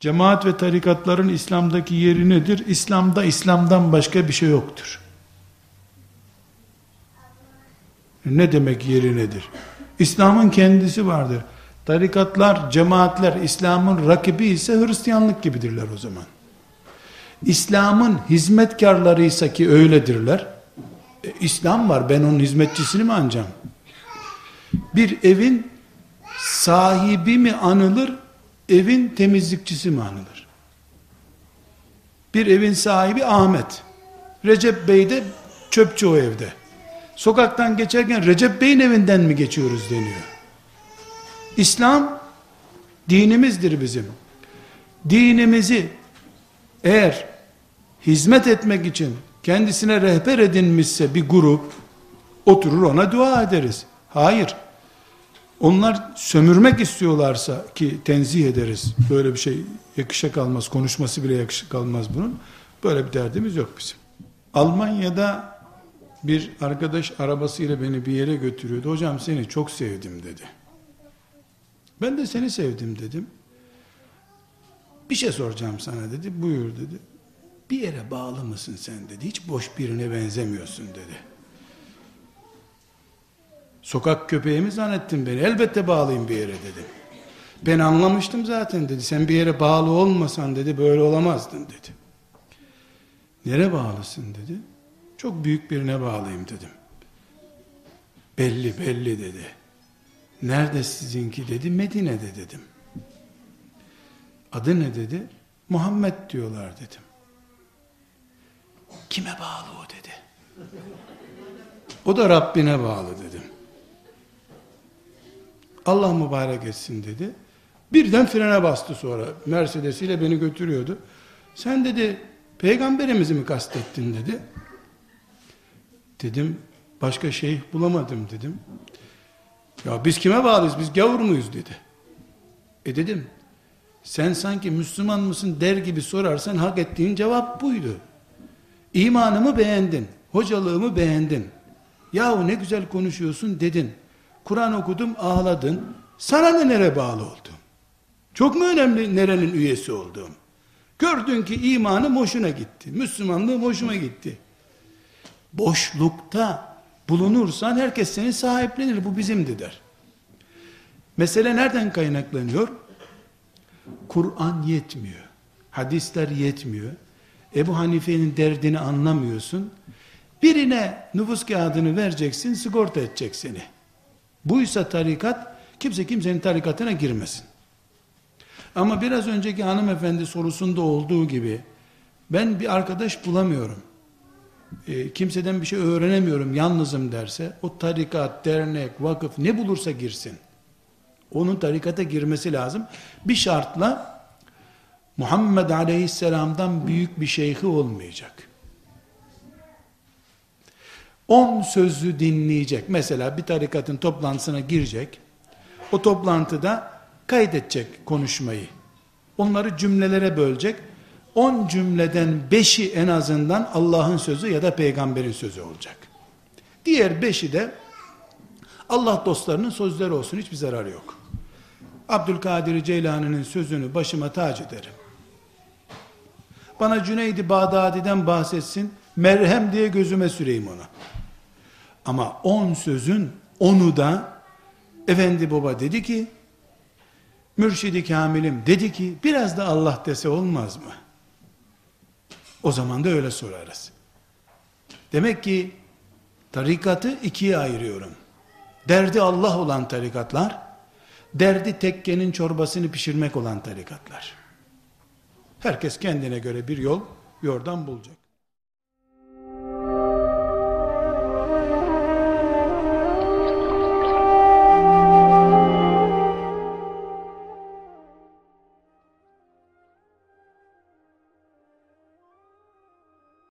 Cemaat ve tarikatların İslam'daki yeri nedir? İslam'da İslam'dan başka bir şey yoktur. Ne demek yeri nedir? İslam'ın kendisi vardır. Tarikatlar, cemaatler İslam'ın rakibi ise Hristiyanlık gibidirler o zaman. İslam'ın hizmetkarları ise ki öyledirler. E, İslam var ben onun hizmetçisini mi anacağım? Bir evin sahibi mi anılır, evin temizlikçisi mi? Bir evin sahibi Ahmet. Recep Bey de çöpçü o evde. Sokaktan geçerken Recep Bey'in evinden mi geçiyoruz deniyor. İslam dinimizdir bizim. Dinimizi eğer hizmet etmek için kendisine rehber edinmişse bir grup oturur ona dua ederiz. Hayır. Onlar sömürmek istiyorlarsa ki tenzih ederiz. Böyle bir şey yakışa kalmaz. Konuşması bile yakışa kalmaz bunun. Böyle bir derdimiz yok bizim. Almanya'da bir arkadaş arabasıyla beni bir yere götürüyordu. Hocam seni çok sevdim dedi. Ben de seni sevdim dedim. Bir şey soracağım sana dedi. Buyur dedi. Bir yere bağlı mısın sen dedi. Hiç boş birine benzemiyorsun dedi. Sokak köpeği mi zannettin beni? Elbette bağlıyım bir yere dedim. Ben anlamıştım zaten dedi. Sen bir yere bağlı olmasan dedi böyle olamazdın dedi. Nere bağlısın dedi. Çok büyük birine bağlıyım dedim. Belli belli dedi. Nerede sizinki dedi. Medine'de dedim. Adı ne dedi? Muhammed diyorlar dedim. Kime bağlı o dedi. O da Rabbine bağlı dedim. Allah mübarek etsin dedi. Birden frene bastı sonra. Mercedes ile beni götürüyordu. Sen dedi peygamberimizi mi kastettin dedi. Dedim başka şeyh bulamadım dedim. Ya biz kime bağlıyız biz gavur muyuz dedi. E dedim sen sanki Müslüman mısın der gibi sorarsan hak ettiğin cevap buydu. İmanımı beğendin, hocalığımı beğendin. Yahu ne güzel konuşuyorsun dedin. Kur'an okudum ağladın. Sana ne nere bağlı oldum? Çok mu önemli nerenin üyesi olduğum? Gördün ki imanım hoşuna gitti. Müslümanlığım hoşuma gitti. Boşlukta bulunursan herkes seni sahiplenir. Bu bizimdi der. Mesele nereden kaynaklanıyor? Kur'an yetmiyor. Hadisler yetmiyor. Ebu Hanife'nin derdini anlamıyorsun. Birine nüfus kağıdını vereceksin, sigorta edecek seni. Buysa tarikat, kimse kimsenin tarikatına girmesin. Ama biraz önceki hanımefendi sorusunda olduğu gibi, ben bir arkadaş bulamıyorum. E, kimseden bir şey öğrenemiyorum, yalnızım derse, o tarikat, dernek, vakıf ne bulursa girsin. Onun tarikata girmesi lazım. Bir şartla, Muhammed Aleyhisselam'dan büyük bir şeyhi olmayacak. On sözü dinleyecek. Mesela bir tarikatın toplantısına girecek. O toplantıda kaydedecek konuşmayı. Onları cümlelere bölecek. On cümleden beşi en azından Allah'ın sözü ya da peygamberin sözü olacak. Diğer beşi de Allah dostlarının sözleri olsun. Hiçbir zararı yok. Abdülkadir Ceylani'nin sözünü başıma tac ederim. Bana Cüneydi Bağdadi'den bahsetsin, merhem diye gözüme süreyim ona. Ama on sözün onu da efendi baba dedi ki mürşidi kamilim dedi ki biraz da Allah dese olmaz mı? O zaman da öyle sorarız. Demek ki tarikatı ikiye ayırıyorum. Derdi Allah olan tarikatlar, derdi tekkenin çorbasını pişirmek olan tarikatlar. Herkes kendine göre bir yol, yordan bulacak.